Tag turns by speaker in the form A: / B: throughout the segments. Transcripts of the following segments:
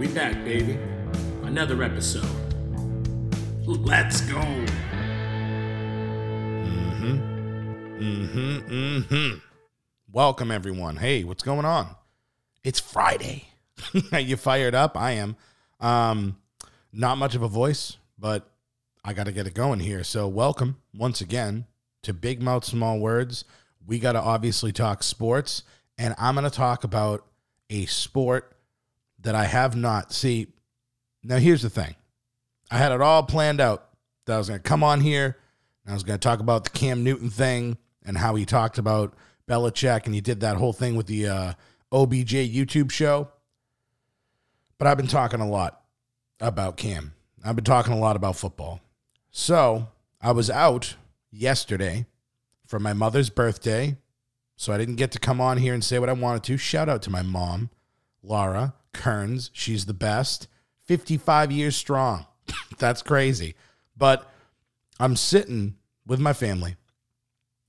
A: We back, baby. Another episode. Let's go.
B: Mm-hmm, mm-hmm. Welcome, everyone. Hey, what's going on? It's Friday. you fired up? I am. Um, not much of a voice, but I got to get it going here. So, welcome once again to Big Mouth Small Words. We got to obviously talk sports, and I'm to talk about a sport that I have not. See, now here's the thing I had it all planned out that I was going to come on here and I was going to talk about the Cam Newton thing and how he talked about Belichick and he did that whole thing with the uh, OBJ YouTube show. But I've been talking a lot about Cam. I've been talking a lot about football. So I was out yesterday for my mother's birthday. So I didn't get to come on here and say what I wanted to. Shout out to my mom, Laura Kearns. She's the best. 55 years strong. That's crazy. But I'm sitting with my family,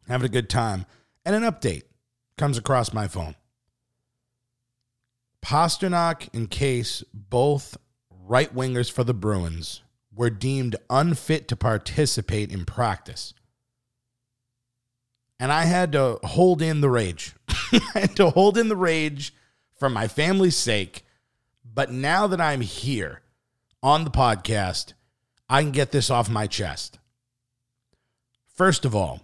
B: having a good time, and an update comes across my phone. Pastrnak and Kase, both right wingers for the Bruins, were deemed unfit to participate in practice. And I had to hold in the rage. I had to hold in the rage for my family's sake. But now that I'm here on the podcast, I can get this off my chest. First of all,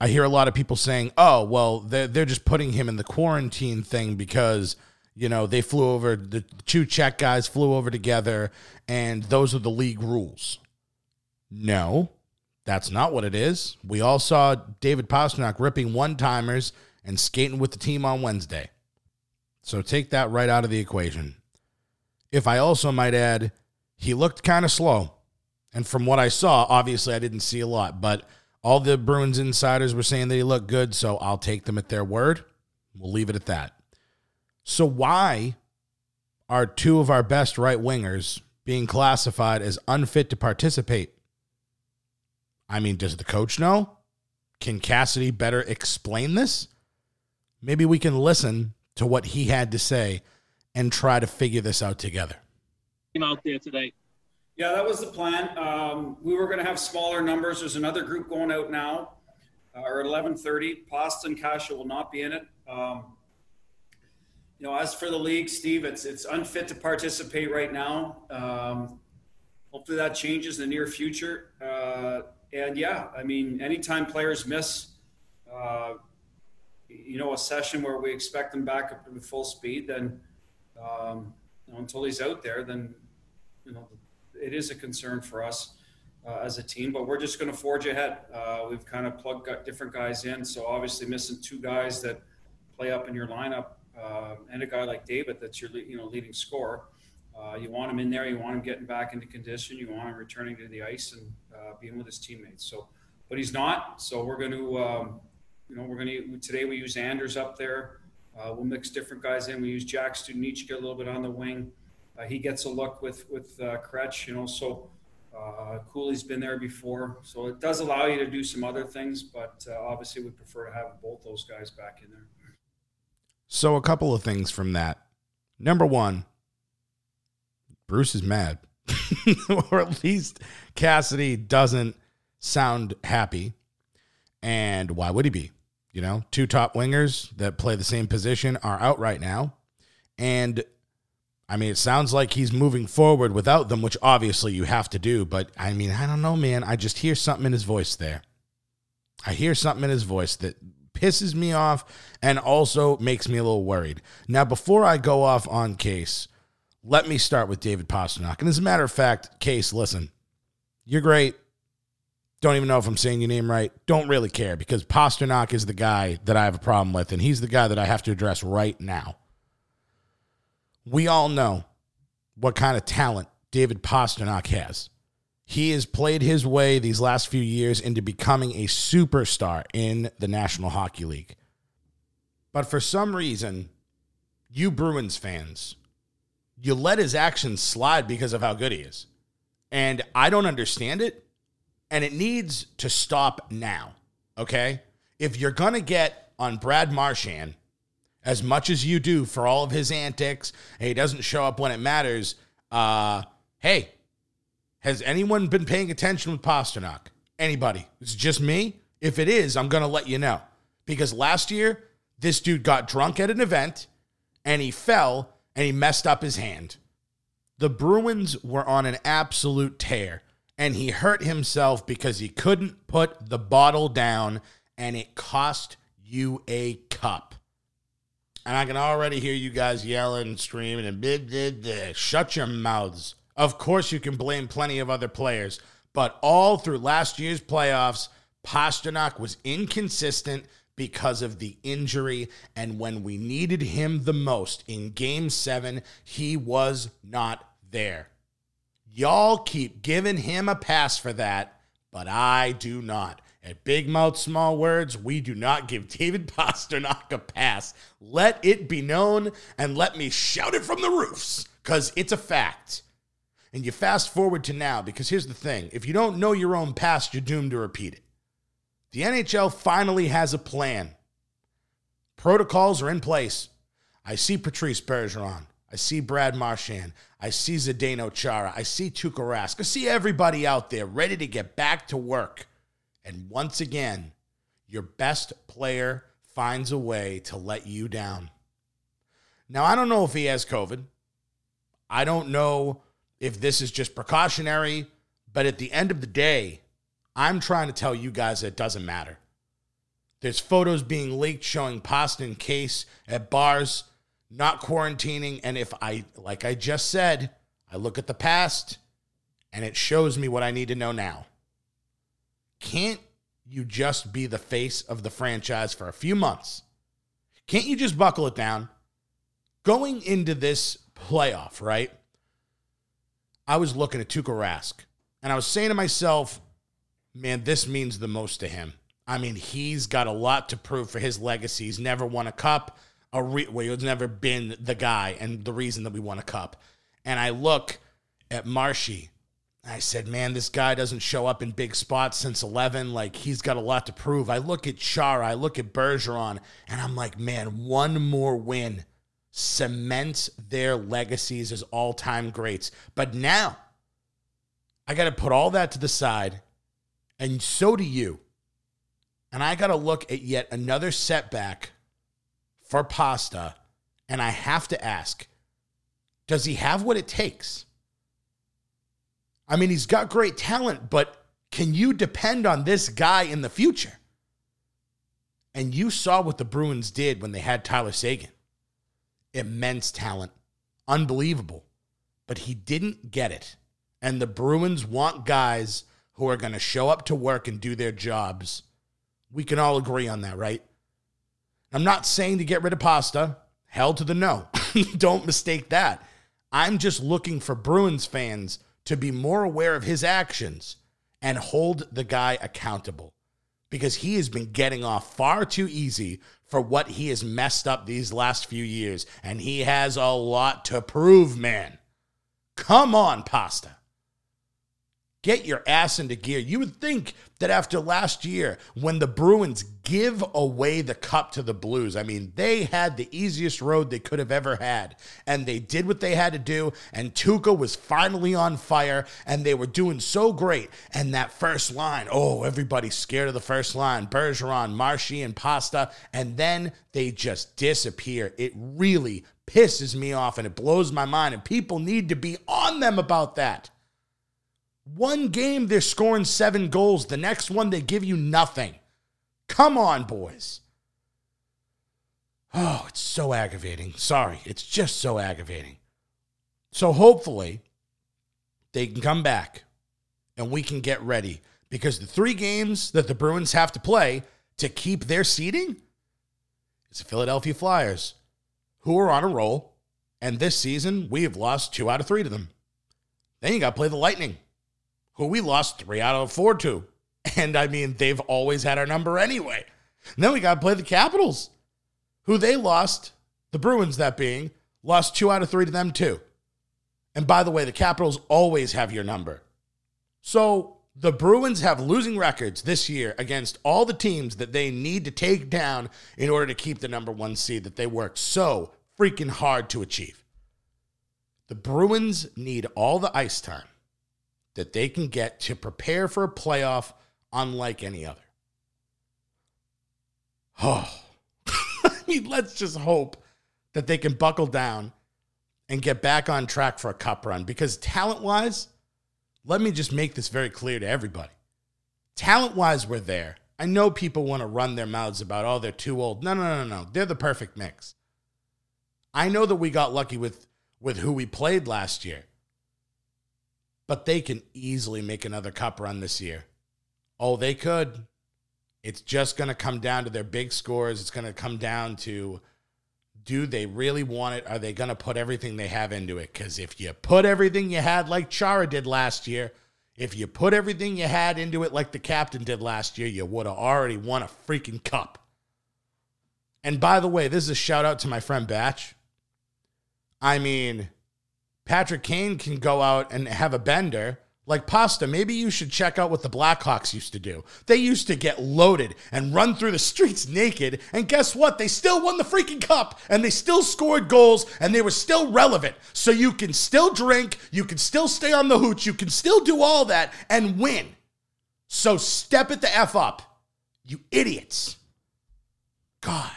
B: I hear a lot of people saying, oh, well, they're, they're just putting him in the quarantine thing because, you know, they flew over, the two Czech guys flew over together, and those are the league rules. No, that's not what it is. We all saw David Pastrnak ripping one timers and skating with the team on Wednesday. So take that right out of the equation. If I also might add, he looked kind of slow. And from what I saw, obviously I didn't see a lot, but all the Bruins insiders were saying that he looked good, so I'll take them at their word. We'll leave it at that. So why are two of our best right wingers being classified as unfit to participate? I mean, does the coach know? Can Cassidy better explain this? Maybe we can listen to what he had to say and try to figure this out together.
C: Came Out there today.
D: Yeah, that was the plan. Um, we were going to have smaller numbers. There's another group going out now, uh, or at 11:30. Boston Kasha will not be in it. Um, you know, as for the league, Steve, it's it's unfit to participate right now. Um, hopefully that changes in the near future. Uh, and yeah, I mean, anytime players miss, uh, you know, a session where we expect them back up to full speed, then um, you know, until he's out there, then you know it is a concern for us uh, as a team. But we're just going to forge ahead. Uh, we've kind of plugged different guys in, so obviously missing two guys that play up in your lineup, uh, and a guy like David that's your you know leading scorer. Uh, you want him in there. You want him getting back into condition. You want him returning to the ice and uh, being with his teammates. So, but he's not. So we're going to, um, you know, we're going to today. We use Anders up there. Uh, we'll mix different guys in. We use Jack Studnicka a little bit on the wing. Uh, he gets a look with with uh, Kretsch, you know. So uh, Cooley's been there before, so it does allow you to do some other things. But uh, obviously, we prefer to have both those guys back in there.
B: So a couple of things from that. Number one, Bruce is mad, or at least Cassidy doesn't sound happy. And why would he be? You know, two top wingers that play the same position are out right now. And I mean, it sounds like he's moving forward without them, which obviously you have to do. But I mean, I don't know, man. I just hear something in his voice there. I hear something in his voice that pisses me off and also makes me a little worried. Now, before I go off on Kase, let me start with David Pastrnak. And as a matter of fact, Kase, listen, you're great. Don't even know if I'm saying your name right. Don't really care because Pastrnak is the guy that I have a problem with, and he's the guy that I have to address right now. We all know what kind of talent David Pastrnak has. He has played his way these last few years into becoming a superstar in the National Hockey League. But for some reason, you Bruins fans, you let his actions slide because of how good he is. And I don't understand it. And it needs to stop now. Okay? If you're going to get on Brad Marchand as much as you do for all of his antics, and he doesn't show up when it matters, uh, hey, has anyone been paying attention with Pastrnak? Anybody? It's just me? If it is, I'm going to let you know. Because last year, this dude got drunk at an event and he fell and he messed up his hand. The Bruins were on an absolute tear and he hurt himself because he couldn't put the bottle down and it cost you a cup. And I can already hear you guys yelling and screaming and blah, blah, blah. shut your mouths. Of course, you can blame plenty of other players, but all through last year's playoffs, Pastrnak was inconsistent because of the injury. And when we needed him the most in game seven, he was not there. Y'all keep giving him a pass for that, but I do not. At Big Mouth Small Words, we do not give David Pastrnak a pass. Let it be known and let me shout it from the roofs because it's a fact. And you fast forward to now because here's the thing if you don't know your own past, you're doomed to repeat it. The NHL finally has a plan. Protocols are in place. I see Patrice Bergeron. I see Brad Marchand. I see Zdeno Chara. I see Tuukka Rask. I see everybody out there ready to get back to work. And once again, your best player finds a way to let you down. Now, I don't know if he has COVID. I don't know if this is just precautionary, but at the end of the day, I'm trying to tell you guys it doesn't matter. There's photos being leaked showing pasta and Kase at bars, not quarantining. And if I, like I just said, I look at the past and it shows me what I need to know now. Can't you just be the face of the franchise for a few months? Can't you just buckle it down? Going into this playoff, right? I was looking at Tuukka Rask and I was saying to myself, man, this means the most to him. I mean, he's got a lot to prove for his legacy. He's never won a cup. A re- he's never been the guy and the reason that we won a cup. And I look at Marshy. I said, man, this guy doesn't show up in big spots since 11. Like, he's got a lot to prove. I look at Chara, I look at Bergeron, and I'm like, man, one more win cements their legacies as all time greats. But now, I got to put all that to the side and so do you. And I got to look at yet another setback for Pasta. And I have to ask does he have what it takes? I mean, he's got great talent, but can you depend on this guy in the future? And you saw what the Bruins did when they had Tyler Seguin. Immense talent, unbelievable. But he didn't get it. And the Bruins want guys who are going to show up to work and do their jobs. We can all agree on that, right? I'm not saying to get rid of pasta. Hell to the no. Don't mistake that. I'm just looking for Bruins fans to be more aware of his actions and hold the guy accountable because he has been getting off far too easy for what he has messed up these last few years. And he has a lot to prove, man. Come on, Pasta. Get your ass into gear. You would think that after last year, when the Bruins give away the cup to the Blues, I mean, they had the easiest road they could have ever had. And they did what they had to do. And Tuukka was finally on fire. And they were doing so great. And that first line, oh, everybody's scared of the first line Bergeron, Marshy, and Pasta. And then they just disappear. It really pisses me off and it blows my mind. And people need to be on them about that. One game, they're scoring seven goals. The next one, they give you nothing. Come on, boys. Oh, it's so aggravating. Sorry, it's just so aggravating. So hopefully, they can come back and we can get ready because the three games that the Bruins have to play to keep their seeding is the Philadelphia Flyers, who are on a roll And this season, we have lost two out of three to them. Then you got to play the Lightning, who we lost three out of four to. And I mean, they've always had our number anyway. And then we got to play the Capitals, who they lost, the Bruins, that being, lost two out of three to them too. And by the way, the Capitals always have your number. So the Bruins have losing records this year against all the teams that they need to take down in order to keep the number one seed that they worked so freaking hard to achieve. The Bruins need all the ice time that they can get to prepare for a playoff unlike any other. Oh, I mean, let's just hope that they can buckle down and get back on track for a cup run because talent wise, let me just make this very clear to everybody. Talent wise, we're there. I know people want to run their mouths about, oh, they're too old. No, no, no, no. They're the perfect mix. I know that we got lucky with, with who we played last year, but they can easily make another cup run this year. Oh, they could. It's just going to come down to their big scores. It's going to come down to do they really want it? Are they going to put everything they have into it? Because if you put everything you had, like Chara did last year, if you put everything you had into it, like the captain did last year, you would have already won a freaking cup. And by the way, this is a shout out to my friend Batch. I mean, Patrick Kane can go out and have a bender like pasta, maybe you should check out what the Blackhawks used to do. They used to get loaded and run through the streets naked, and guess what? They still won the freaking cup and they still scored goals and they were still relevant. So you can still drink, you can still stay on the hooch, you can still do all that and win. So step it the F up, you idiots. God.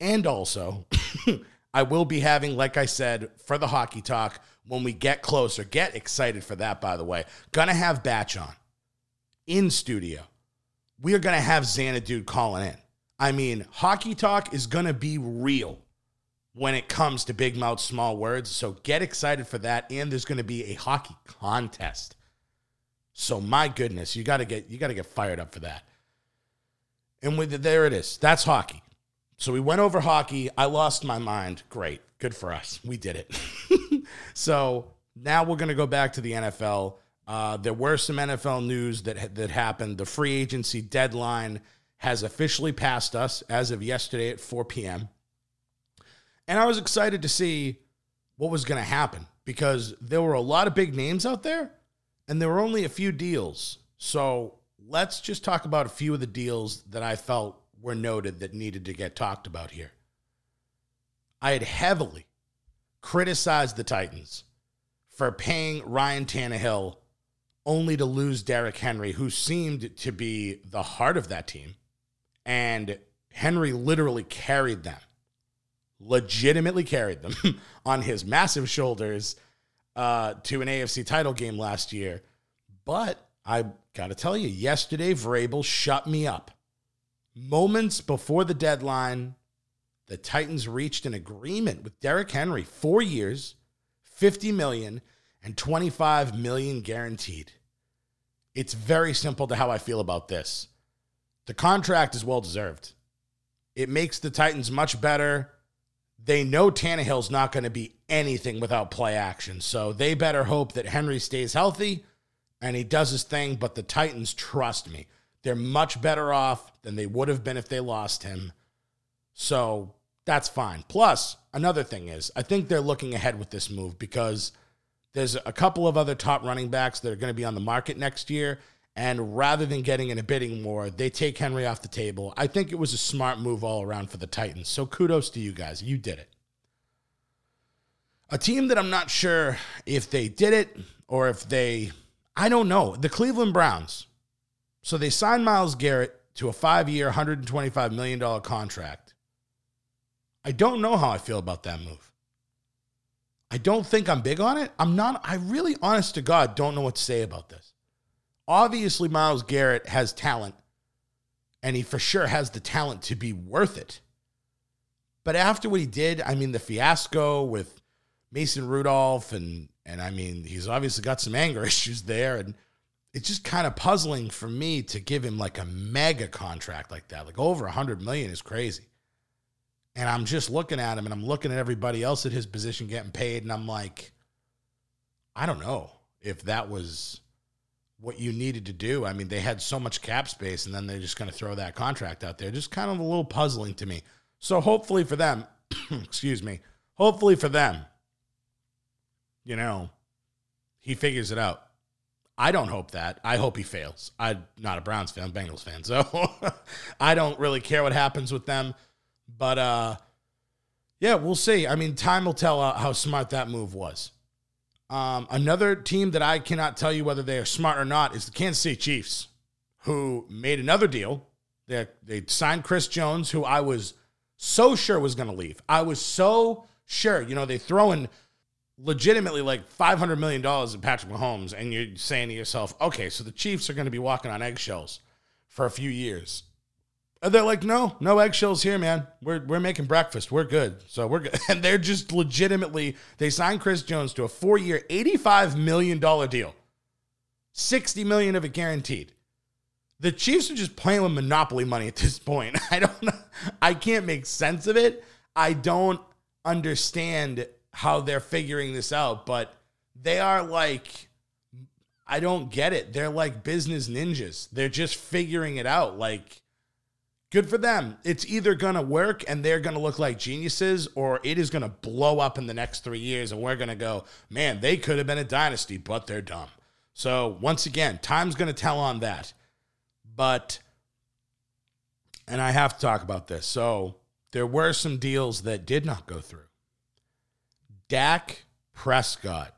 B: And also, I will be having, like I said, for the hockey talk, when we get closer. Get excited for that, by the way. Gonna have Batch on in studio. We are gonna have Xana dude calling in. I mean, hockey talk is gonna be real when it comes to big mouth, small words. So get excited for that. And there's gonna be a hockey contest. So my goodness, you gotta get you gotta get fired up for that. And with there it is. That's hockey. So we went over hockey. I lost my mind. Great. Good for us. We did it. so now we're going to go back to the NFL. Uh, there were some NFL news that that happened. The free agency deadline has officially passed us as of yesterday at 4 p.m. And I was excited to see what was going to happen because there were a lot of big names out there and there were only a few deals. So let's just talk about a few of the deals that I felt were noted that needed to get talked about here. I had heavily criticized the Titans for paying Ryan Tannehill only to lose Derrick Henry, who seemed to be the heart of that team. And Henry literally carried them, legitimately carried them on his massive shoulders uh, to an AFC title game last year. But I got to tell you, yesterday, Vrabel shut me up. Moments before the deadline, the Titans reached an agreement with Derrick Henry, four years, 50 million, and 25 million guaranteed. It's very simple to how I feel about this. The contract is well deserved. It makes the Titans much better. They know Tannehill's not going to be anything without play action. So they better hope that Henry stays healthy and he does his thing. But the Titans, trust me, they're much better off than they would have been if they lost him. So that's fine. Plus, another thing is, I think they're looking ahead with this move because there's a couple of other top running backs that are going to be on the market next year. And rather than getting in a bidding war, they take Henry off the table. I think it was a smart move all around for the Titans. So kudos to you guys. You did it. A team that I'm not sure if they did it or if they, I don't know, the Cleveland Browns. So they signed Myles Garrett to a five year, $125 million contract. I don't know how I feel about that move. I don't think I'm big on it. I'm not, I really, honest to God, don't know what to say about this. Obviously, Myles Garrett has talent, and he for sure has the talent to be worth it. But after what he did, I mean, the fiasco with Mason Rudolph, and and I mean, he's obviously got some anger issues there, and it's just kind of puzzling for me to give him like a mega contract like that. Like over a hundred million is crazy. And I'm just looking at him and I'm looking at everybody else at his position getting paid. And I'm like, I don't know if that was what you needed to do. I mean, they had so much cap space and then they're just going to throw that contract out there. Just kind of a little puzzling to me. So hopefully for them, excuse me, hopefully for them, you know, he figures it out. I don't hope that. I hope he fails. I'm not a Browns fan, Bengals fan. So I don't really care what happens with them. But uh yeah, we'll see. I mean, time will tell uh, how smart that move was. Um, another team that I cannot tell you whether they are smart or not is the Kansas City Chiefs, who made another deal. They, they signed Chris Jones, who I was so sure was going to leave. I was so sure. You know, they throw in legitimately like $500 million in Patrick Mahomes, and you're saying to yourself, okay, so the Chiefs are going to be walking on eggshells for a few years. And they're like, no, no eggshells here, man. We're, we're making breakfast. We're good. So we're good. And they're just legitimately, they signed Chris Jones to a four year, $85 million deal, 60 million of it guaranteed. The Chiefs are just playing with monopoly money at this point. I don't. I can't make sense of it. I don't understand how they're figuring this out, but they are like, I don't get it. They're like business ninjas. They're just figuring it out. Like, good for them. It's either going to work and they're going to look like geniuses, or it is going to blow up in the next three years, and we're going to go, man, they could have been a dynasty, but they're dumb. So, once again, time's going to tell on that. But, and I have to talk about this. So, there were some deals that did not go through. Dak Prescott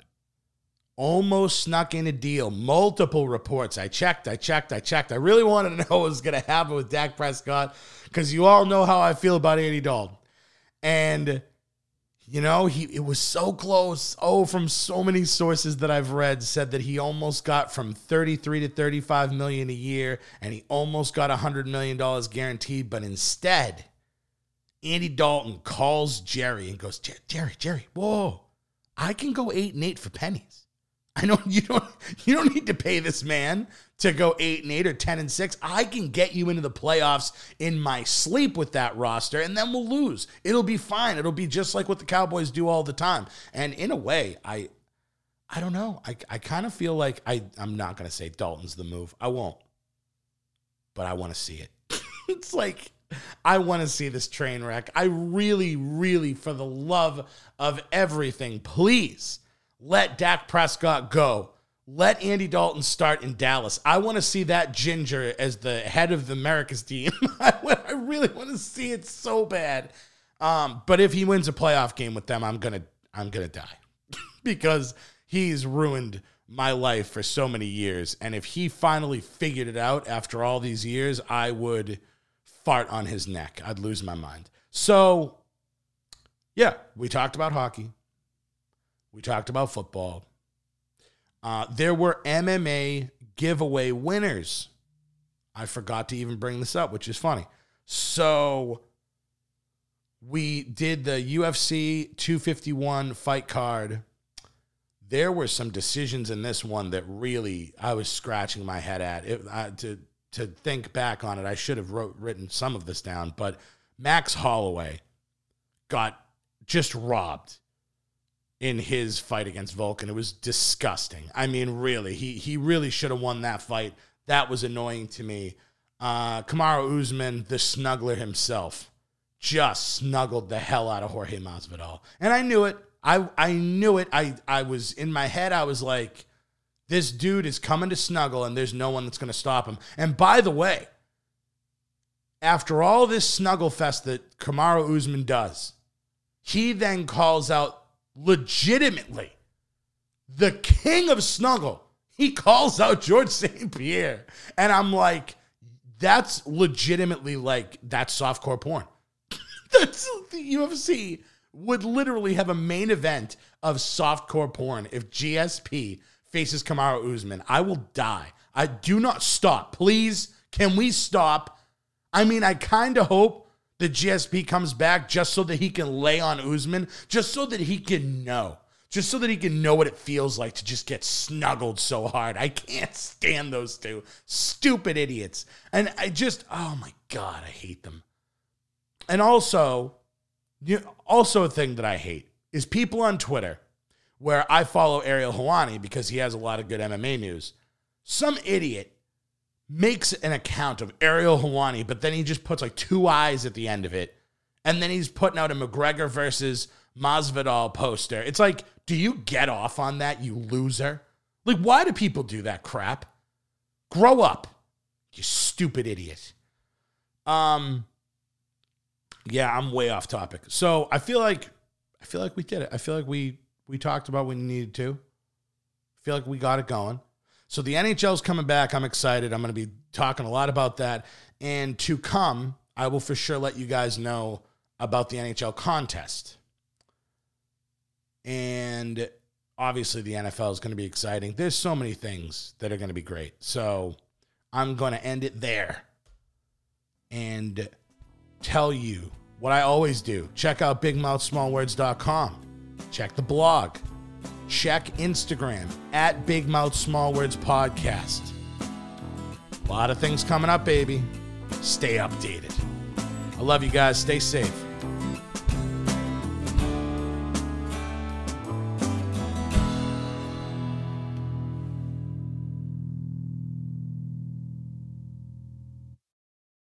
B: almost snuck in a deal. Multiple reports. I checked, I checked, I checked. I really wanted to know what was going to happen with Dak Prescott because you all know how I feel about Andy Dalton. And, you know, he it was so close. Oh, from so many sources that I've read said that he almost got from 33 to 35 million a year and he almost got 100 million dollars guaranteed, but instead Andy Dalton calls Jerry and goes, "Jerry, Jerry, whoa. I can go 8 and 8 for pennies." I know you don't you don't need to pay this man to go eight and eight or ten and six. I can get you into the playoffs in my sleep with that roster, and then we'll lose. It'll be fine. It'll be just like what the Cowboys do all the time. And in a way, I I don't know. I I kind of feel like I I'm not gonna say Dalton's the move. I won't. But I want to see it. it's like I want to see this train wreck. I really, really, for the love of everything, please let Dak Prescott go. Let Andy Dalton start in Dallas. I want to see that ginger as the head of the America's team. I really want to see it so bad. Um, but if he wins a playoff game with them, I'm gonna I'm gonna die because he's ruined my life for so many years. And if he finally figured it out after all these years, I would fart on his neck. I'd lose my mind. So, yeah, we talked about hockey. We talked about football. Uh, there were MMA giveaway winners. I forgot to even bring this up, which is funny. So we did the UFC 251 fight card. There were some decisions in this one that really I was scratching my head at. It, uh, to to think back on it, I should have wrote written some of this down. But Max Holloway got just robbed in his fight against Vulcan. It was disgusting. I mean, really, he he really should have won that fight. That was annoying to me. Uh, Kamaru Usman, the snuggler himself, just snuggled the hell out of Jorge Masvidal, and I knew it. I I knew it. I I was in my head. I was like, this dude is coming to snuggle, and there's no one that's going to stop him. And by the way, after all this snuggle fest that Kamaru Usman does, he then calls out legitimately the king of snuggle. He calls out George St. Pierre. And I'm like, that's legitimately like, that's softcore porn. that's the UFC would literally have a main event of softcore porn if GSP faces Kamaru Usman. I will die. I do not stop. Please, can we stop? I mean, I kind of hope the GSP comes back just so that he can lay on Usman, just so that he can know, just so that he can know what it feels like to just get snuggled so hard. I can't stand those two stupid idiots. And I just, oh my God, I hate them. And also, You also a thing that I hate is people on Twitter where I follow Ariel Helwani because he has a lot of good MMA news. Some idiot makes an account of Ariel Helwani, but then he just puts like two eyes at the end of it. And then he's putting out a McGregor versus Masvidal poster. It's like, do you get off on that, you loser? Like, why do people do that crap? Grow up, you stupid idiot. Um, yeah, I'm way off topic. So I feel like I feel like we did it. I feel like we we talked about when we needed to. I feel like we got it going. So the NHL's coming back. I'm excited. I'm going to be talking a lot about that. And to come, I will for sure let you guys know about the NHL contest. And obviously the NFL is going to be exciting. There's so many things that are going to be great. So I'm going to end it there and tell you what I always do. Check out bigmouthsmallwords.com. Check the blog. Check Instagram at Big Mouth Small Words Podcast. A lot of things coming up, baby. Stay updated. I love you guys. Stay safe.